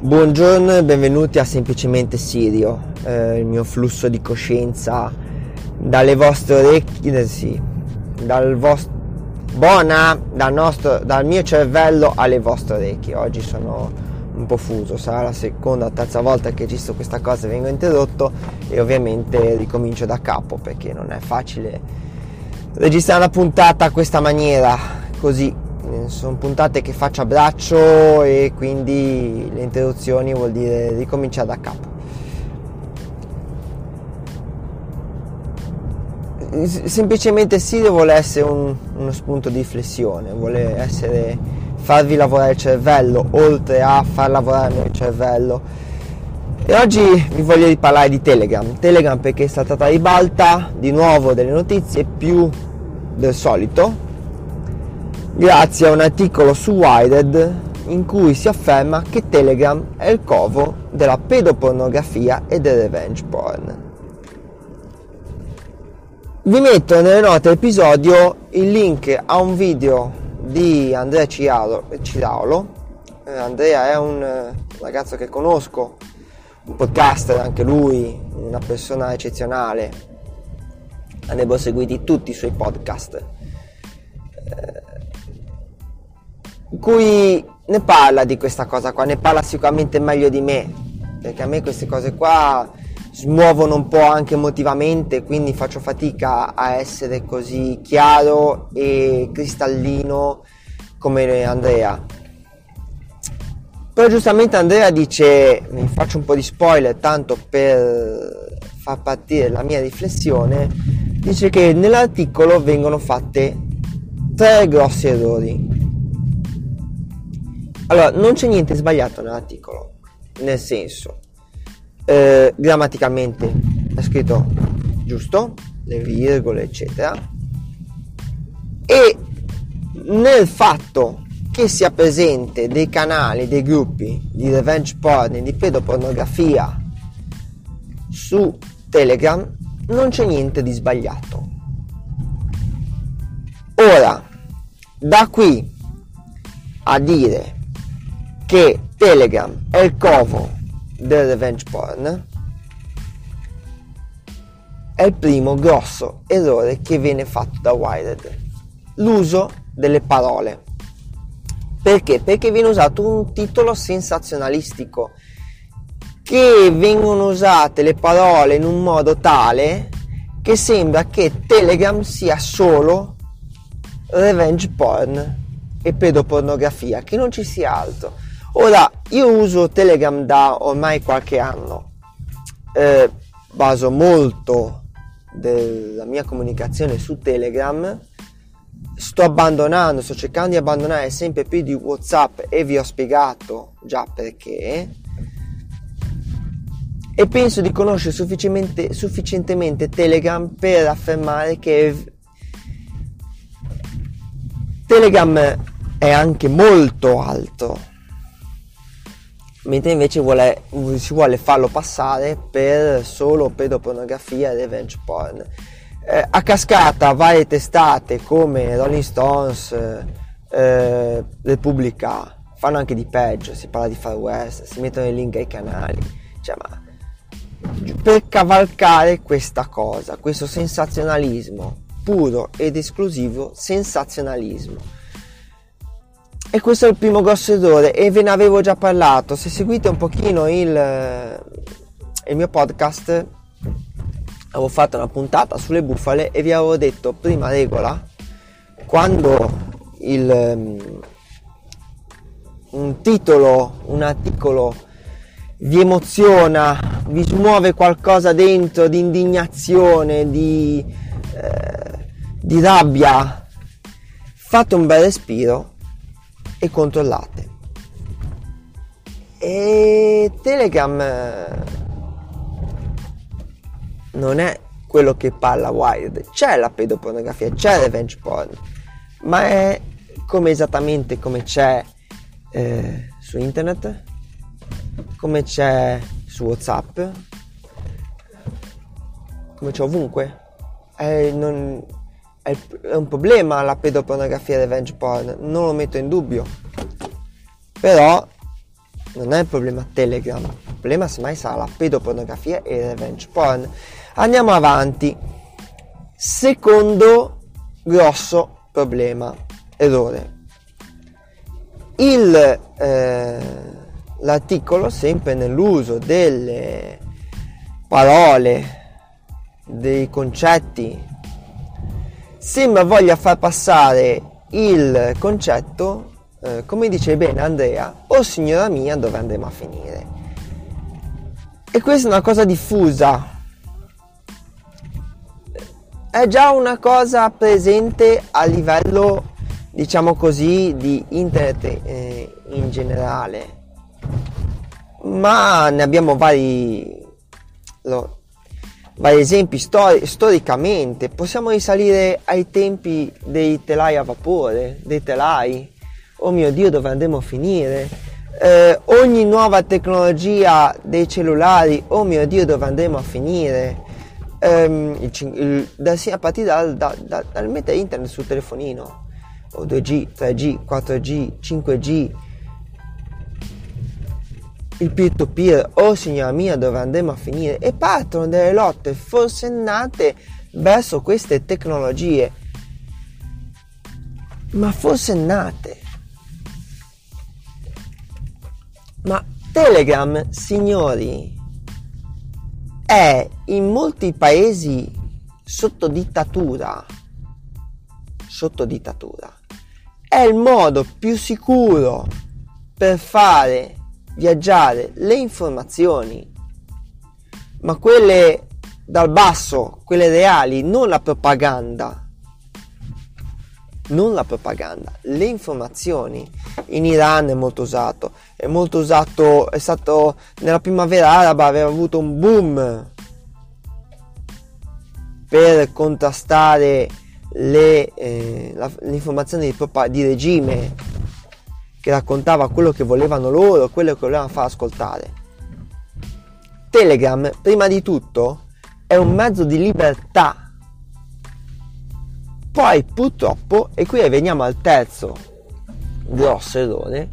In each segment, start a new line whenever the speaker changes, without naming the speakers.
Buongiorno e benvenuti a Semplicemente Sirio, eh, il mio flusso di coscienza dalle vostre orecchie, eh, sì, dal vostro, buona, dal, nostro, dal mio cervello alle vostre orecchie. Oggi sono un po' fuso, sarà la seconda o terza volta che registro questa cosa e vengo interrotto e ovviamente ricomincio da capo perché non è facile registrare una puntata a questa maniera, così sono puntate che faccio a braccio e quindi le interruzioni vuol dire ricominciare da capo. Semplicemente Sirio vuole essere un, uno spunto di riflessione, vuole essere farvi lavorare il cervello oltre a far lavorare il cervello. E oggi vi voglio riparlare di Telegram. Telegram perché è stata a ribalta di nuovo delle notizie più del solito grazie a un articolo su Wired in cui si afferma che Telegram è il covo della pedopornografia e del revenge porn. Vi metto nelle note dell'episodio il link a un video di Andrea Ciraulo. Eh, Andrea è un eh, ragazzo che conosco, un podcaster anche lui, una persona eccezionale. Andremo seguiti tutti i suoi podcast. Cui ne parla di questa cosa qua, ne parla sicuramente meglio di me, perché a me queste cose qua smuovono un po' anche emotivamente, quindi faccio fatica a essere così chiaro e cristallino come Andrea. Però giustamente Andrea dice, mi faccio un po' di spoiler tanto per far partire la mia riflessione, dice che nell'articolo vengono fatte tre grossi errori allora, non c'è niente sbagliato nell'articolo, nel senso, eh, grammaticalmente è scritto giusto, le virgole, eccetera, e nel fatto che sia presente dei canali, dei gruppi di revenge porn e di pedopornografia su Telegram, non c'è niente di sbagliato. Ora, da qui a dire che Telegram è il covo del revenge porn è il primo grosso errore che viene fatto da Wired l'uso delle parole perché? Perché viene usato un titolo sensazionalistico che vengono usate le parole in un modo tale che sembra che Telegram sia solo revenge porn e pedopornografia, che non ci sia altro. Ora, io uso Telegram da ormai qualche anno, eh, baso molto della mia comunicazione su Telegram, sto abbandonando, sto cercando di abbandonare sempre più di Whatsapp e vi ho spiegato già perché. E penso di conoscere sufficientemente, sufficientemente Telegram per affermare che Telegram è anche molto alto mentre invece vuole, si vuole farlo passare per solo pedopornografia e revenge porn. Eh, a cascata varie testate come Rolling Stones, eh, Repubblica fanno anche di peggio, si parla di Far West, si mettono i link ai canali, cioè, ma per cavalcare questa cosa, questo sensazionalismo puro ed esclusivo sensazionalismo e questo è il primo grosso errore e ve ne avevo già parlato. Se seguite un pochino il, il mio podcast, avevo fatto una puntata sulle bufale e vi avevo detto, prima regola, quando il, un titolo, un articolo vi emoziona, vi smuove qualcosa dentro di indignazione, di, eh, di rabbia, fate un bel respiro e controllate. E Telegram eh, non è quello che parla Wired, c'è la pedopornografia, c'è revenge porn, ma è come esattamente come c'è eh, su internet, come c'è su Whatsapp, come c'è ovunque. È, non, è un problema la pedopornografia e revenge porn, non lo metto in dubbio. Però non è il problema Telegram, il problema semmai sarà la pedopornografia e il revenge porn. Andiamo avanti. Secondo grosso problema, errore. Il, eh, l'articolo, sempre nell'uso delle parole, dei concetti, sembra voglia far passare il concetto eh, come dice bene Andrea, oh signora mia, dove andremo a finire? E questa è una cosa diffusa. È già una cosa presente a livello, diciamo così, di internet eh, in generale. Ma ne abbiamo vari, lo, vari esempi stori- storicamente. Possiamo risalire ai tempi dei telai a vapore, dei telai oh mio Dio dove andremo a finire? Eh, ogni nuova tecnologia dei cellulari, oh mio Dio dove andremo a finire? Um, il, il, da, a partire dal, da, da, dal mettere internet sul telefonino, o 2G, 3G, 4G, 5G, il peer-to-peer, oh signora mia dove andremo a finire? E partono delle lotte forsennate verso queste tecnologie, ma forsennate. Ma Telegram, signori, è in molti paesi sotto dittatura. Sotto dittatura. È il modo più sicuro per fare viaggiare le informazioni, ma quelle dal basso, quelle reali, non la propaganda non la propaganda, le informazioni. In Iran è molto usato, è molto usato, è stato nella primavera araba, aveva avuto un boom per contrastare le, eh, la, l'informazione di, di regime che raccontava quello che volevano loro, quello che volevano far ascoltare. Telegram, prima di tutto, è un mezzo di libertà poi purtroppo, e qui veniamo al terzo grosso errore,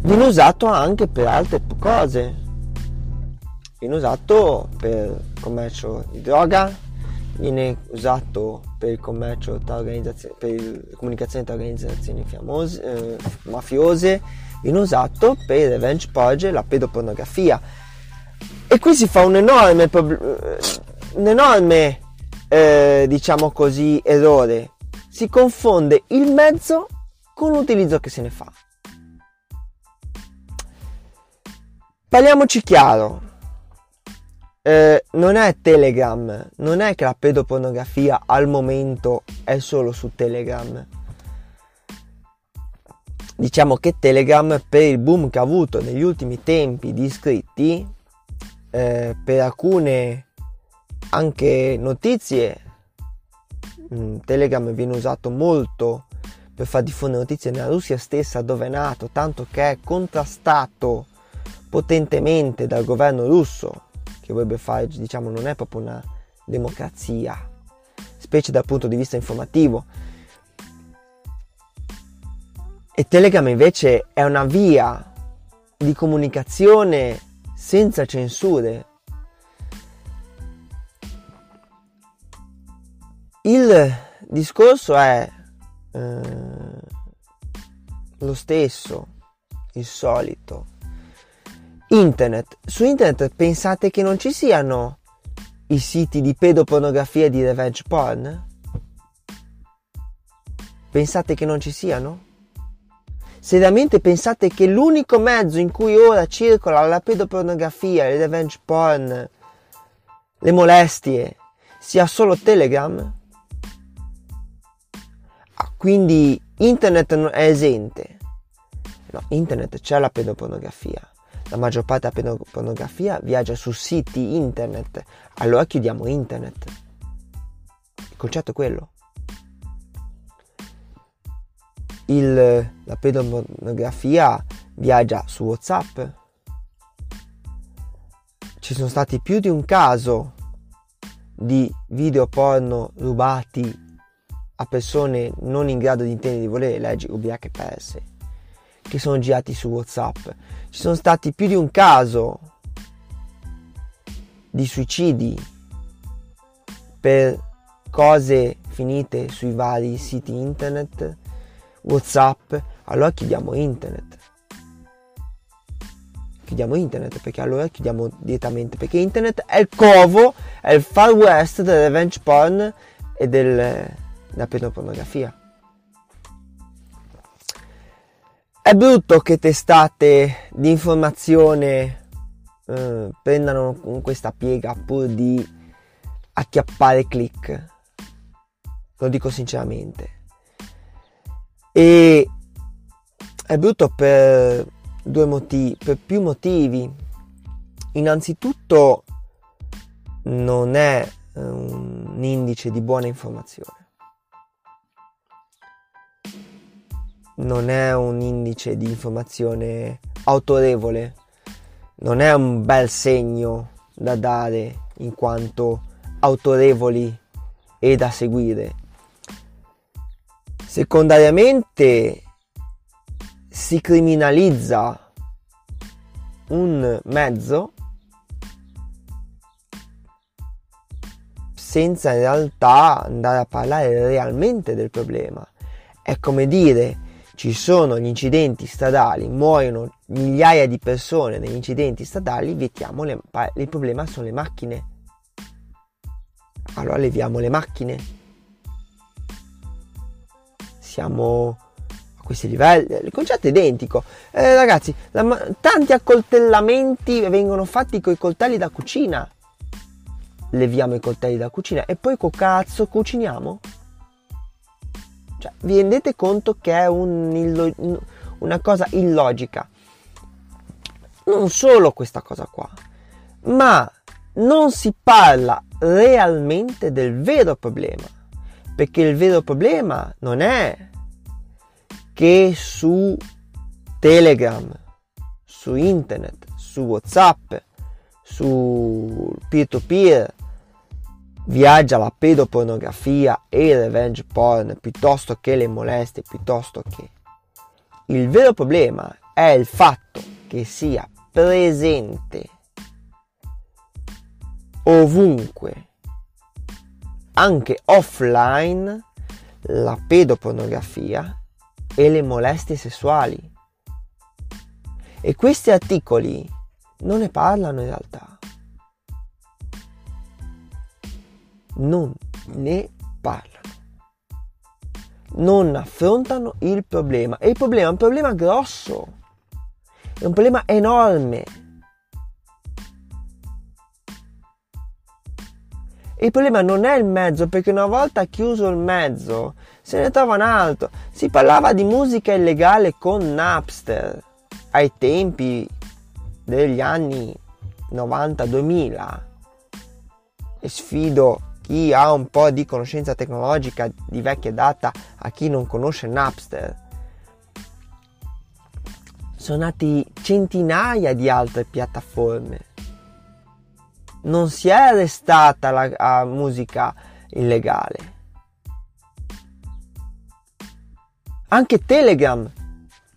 viene usato anche per altre cose. Viene usato per commercio di droga, viene usato per il commercio tra organizzazioni, per la comunicazione tra organizzazioni famose, eh, mafiose, viene usato per il revenge porn, la pedopornografia. E qui si fa un enorme, eh, un enorme eh, diciamo così, errore. Si confonde il mezzo con l'utilizzo che se ne fa. Parliamoci chiaro. Eh, non è Telegram, non è che la pedopornografia al momento è solo su Telegram. Diciamo che Telegram per il boom che ha avuto negli ultimi tempi di iscritti, eh, per alcune anche notizie. Mm, Telegram viene usato molto per far diffondere notizie nella Russia stessa dove è nato, tanto che è contrastato potentemente dal governo russo, che vorrebbe fare, diciamo, non è proprio una democrazia, specie dal punto di vista informativo. E Telegram invece è una via di comunicazione senza censure, Il discorso è eh, lo stesso, il solito. Internet. Su internet pensate che non ci siano i siti di pedopornografia e di revenge porn? Pensate che non ci siano? Seriamente pensate che l'unico mezzo in cui ora circola la pedopornografia, il revenge porn, le molestie, sia solo Telegram? Quindi internet è esente. No, internet c'è la pedopornografia. La maggior parte della pedopornografia viaggia su siti internet. Allora chiudiamo internet. Il concetto è quello. Il, la pedopornografia viaggia su WhatsApp. Ci sono stati più di un caso di video porno rubati a persone non in grado di intendere di volere leggi ubriache perse che sono girati su WhatsApp. Ci sono stati più di un caso di suicidi per cose finite sui vari siti internet, WhatsApp, allora chiudiamo internet. Chiudiamo internet perché allora chiudiamo direttamente perché internet è il covo, è il far west del revenge porn e del, della pedopornografia. È brutto che testate di informazione eh, prendano questa piega pur di acchiappare click. Lo dico sinceramente. E è brutto per due motivi, per più motivi. Innanzitutto non è un indice di buona informazione. Non è un indice di informazione autorevole non è un bel segno da dare in quanto autorevoli e da seguire. Secondariamente si criminalizza un mezzo senza in realtà andare a parlare realmente del problema. È come dire ci sono gli incidenti stradali, muoiono migliaia di persone negli incidenti stradali, vietiamo le, il problema sono le macchine. Allora leviamo le macchine. Siamo a questi livelli. Il concetto è identico. Eh, ragazzi, la, tanti accoltellamenti vengono fatti con i coltelli da cucina. Leviamo i coltelli da cucina e poi co cazzo cuciniamo? Cioè, vi rendete conto che è un illo- una cosa illogica? Non solo questa cosa qua, ma non si parla realmente del vero problema. Perché il vero problema non è che su Telegram, su internet, su WhatsApp, su peer-to-peer, viaggia la pedopornografia e il revenge porn piuttosto che le molestie, piuttosto che... Il vero problema è il fatto che sia presente ovunque, anche offline, la pedopornografia e le molestie sessuali. E questi articoli non ne parlano in realtà. Non ne parlano. Non affrontano il problema. E il problema è un problema grosso. È un problema enorme. Il problema non è il mezzo, perché una volta chiuso il mezzo se ne trova un altro. Si parlava di musica illegale con Napster ai tempi degli anni 90-2000 e sfido chi ha un po' di conoscenza tecnologica di vecchia data a chi non conosce Napster. Sono nati centinaia di altre piattaforme. Non si è arrestata la, la musica illegale. Anche Telegram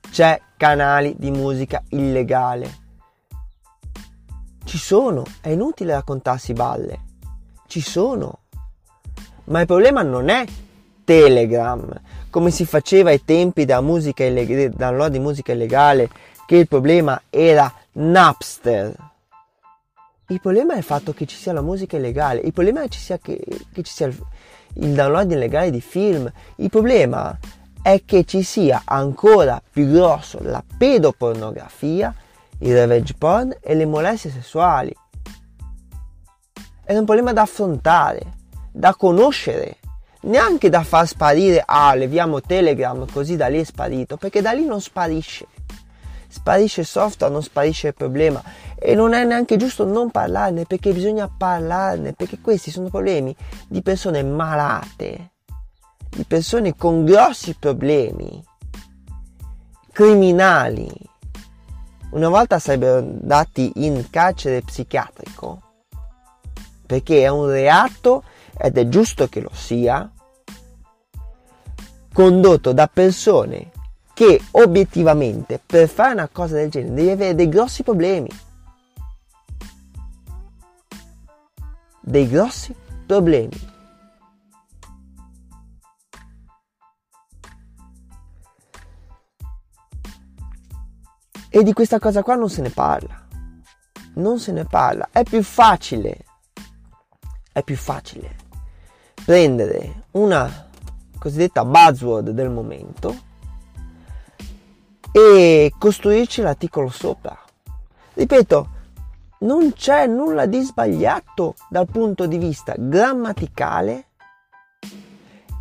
c'è canali di musica illegale. Ci sono, è inutile raccontarsi balle ci sono. Ma il problema non è Telegram, come si faceva ai tempi della musica illegale, download di musica illegale, che il problema era Napster. Il problema è il fatto che ci sia la musica illegale, il problema è che ci sia, che, che ci sia il, il download illegale di film, il problema è che ci sia ancora più grosso la pedopornografia, il revenge porn e le molestie sessuali è un problema da affrontare, da conoscere, neanche da far sparire, ah, leviamo Telegram così da lì è sparito, perché da lì non sparisce. Sparisce il software, non sparisce il problema e non è neanche giusto non parlarne perché bisogna parlarne, perché questi sono problemi di persone malate, di persone con grossi problemi, criminali. Una volta sarebbero andati in carcere psichiatrico perché è un reato ed è giusto che lo sia, condotto da persone che obiettivamente per fare una cosa del genere devi avere dei grossi problemi. Dei grossi problemi. E di questa cosa qua non se ne parla. Non se ne parla. È più facile. È più facile prendere una cosiddetta buzzword del momento e costruirci l'articolo sopra. Ripeto, non c'è nulla di sbagliato dal punto di vista grammaticale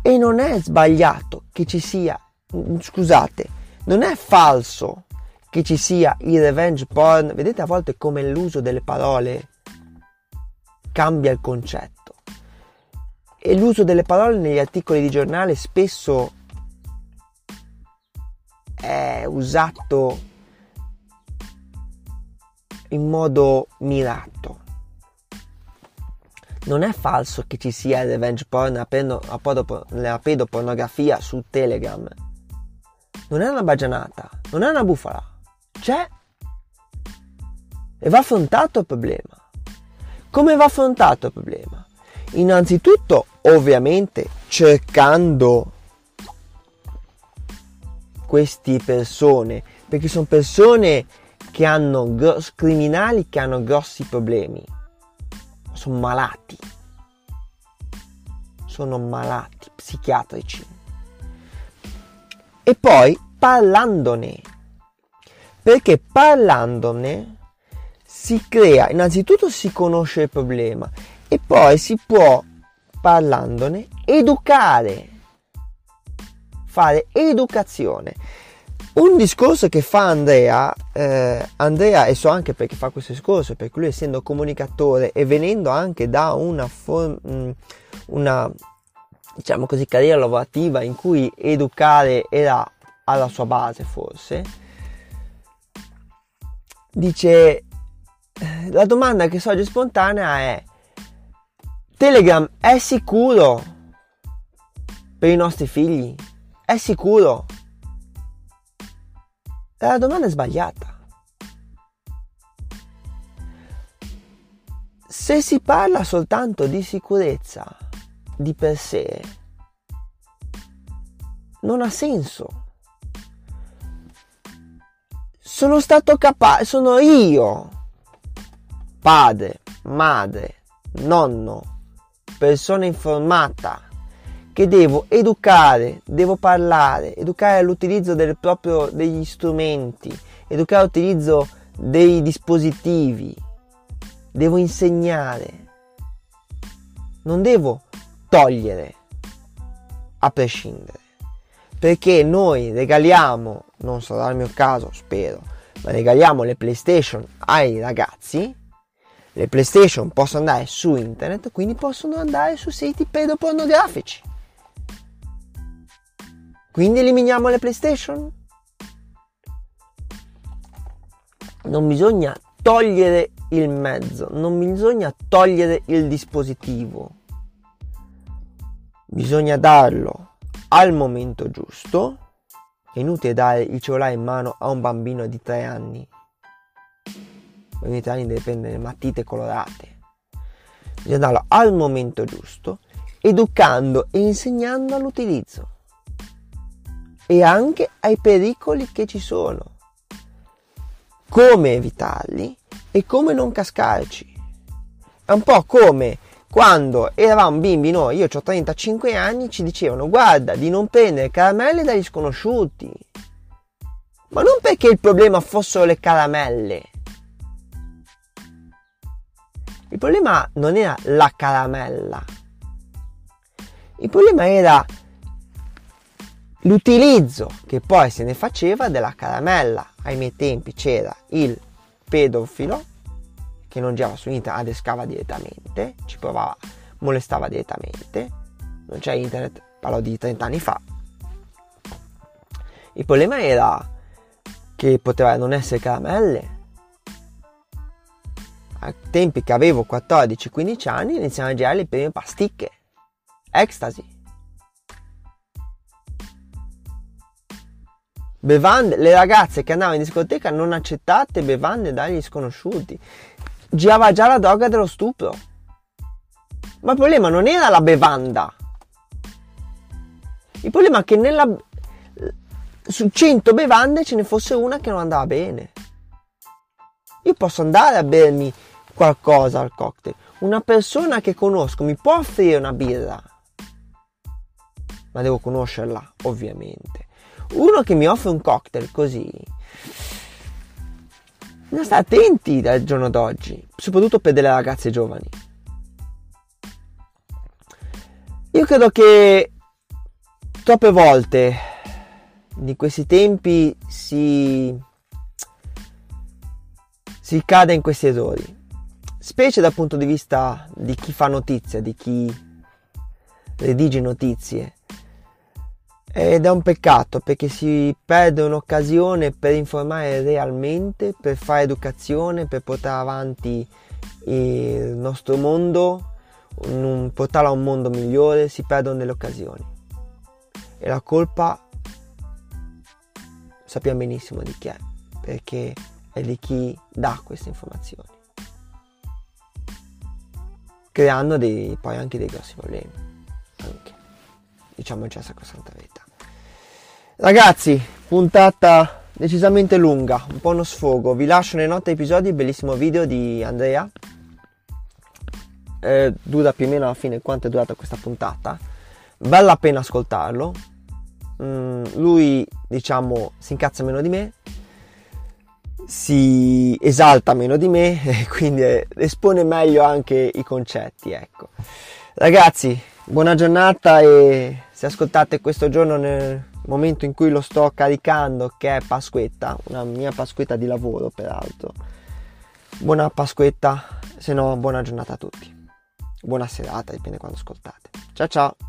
e non è sbagliato che ci sia, scusate, non è falso che ci sia il revenge porn. Vedete a volte come l'uso delle parole cambia il concetto. E l'uso delle parole negli articoli di giornale spesso è usato in modo mirato. Non è falso che ci sia revenge porn, la pedopornografia su Telegram. Non è una bagianata, non è una bufala. C'è e va affrontato il problema. Come va affrontato il problema? Innanzitutto, ovviamente, cercando queste persone, perché sono persone che hanno gross, criminali che hanno grossi problemi, sono malati, sono malati psichiatrici. E poi parlandone, perché parlandone si crea, innanzitutto si conosce il problema e poi si può parlandone educare fare educazione. Un discorso che fa Andrea, eh, Andrea, e so anche perché fa questo discorso, perché lui essendo comunicatore e venendo anche da una, form, mm, una diciamo così, carriera lavorativa in cui educare era alla sua base forse, dice, la domanda che sorge spontanea è, Telegram è sicuro per i nostri figli? È sicuro? La domanda è sbagliata. Se si parla soltanto di sicurezza di per sé, non ha senso. Sono stato capace, sono io, padre, madre, nonno, persona informata, che devo educare, devo parlare, educare all'utilizzo del proprio, degli strumenti, educare all'utilizzo dei dispositivi, devo insegnare, non devo togliere a prescindere, perché noi regaliamo, non sarà il mio caso, spero, ma regaliamo le PlayStation ai ragazzi, le PlayStation possono andare su internet, quindi possono andare su siti pedopornografici. Quindi eliminiamo le PlayStation? Non bisogna togliere il mezzo, non bisogna togliere il dispositivo. Bisogna darlo al momento giusto. È inutile dare il cellulare in mano a un bambino di 3 anni. 3 anni deve prendere matite colorate. Bisogna darlo al momento giusto, educando e insegnando all'utilizzo e anche ai pericoli che ci sono, come evitarli e come non cascarci. È un po' come quando eravamo bimbi noi, io ho 35 anni, ci dicevano guarda di non prendere caramelle dagli sconosciuti. Ma non perché il problema fossero le caramelle. Il problema non era la caramella. Il problema era l'utilizzo che poi se ne faceva della caramella. Ai miei tempi c'era il pedofilo che non girava su internet, adescava direttamente, ci provava, molestava direttamente. Non c'è internet, parlo di 30 anni fa. Il problema era che poteva non essere caramelle. A tempi che avevo 14-15 anni iniziano a girare le prime pasticche, ecstasy bevande, le ragazze che andavano in discoteca non accettate bevande dagli sconosciuti. Girava già la droga dello stupro. Ma il problema non era la bevanda. Il problema è che nella, su 100 bevande ce ne fosse una che non andava bene. Io posso andare a bermi qualcosa al cocktail. Una persona che conosco mi può offrire una birra. Ma devo conoscerla, ovviamente. Uno che mi offre un cocktail così. Bisogna stare attenti dal giorno d'oggi, soprattutto per delle ragazze giovani. Io credo che troppe volte di questi tempi si, si cade in questi errori, specie dal punto di vista di chi fa notizia, di chi redige notizie. Ed è un peccato perché si perde un'occasione per informare realmente, per fare educazione, per portare avanti il nostro mondo, portarlo a un mondo migliore, si perdono delle occasioni. E la colpa sappiamo benissimo di chi è, perché è di chi dà queste informazioni, creando dei, poi anche dei grossi problemi, anche, diciamo in questa costante verità. Ragazzi, puntata decisamente lunga, un po' uno sfogo, vi lascio nelle note episodi il bellissimo video di Andrea, eh, dura più o meno alla fine quanto è durata questa puntata, vale la pena ascoltarlo, mm, lui diciamo si incazza meno di me, si esalta meno di me e quindi espone meglio anche i concetti, ecco. Ragazzi, buona giornata e se ascoltate questo giorno nel momento in cui lo sto caricando che è Pasquetta, una mia Pasquetta di lavoro peraltro. Buona Pasquetta, se no buona giornata a tutti. Buona serata, dipende quando ascoltate. Ciao ciao!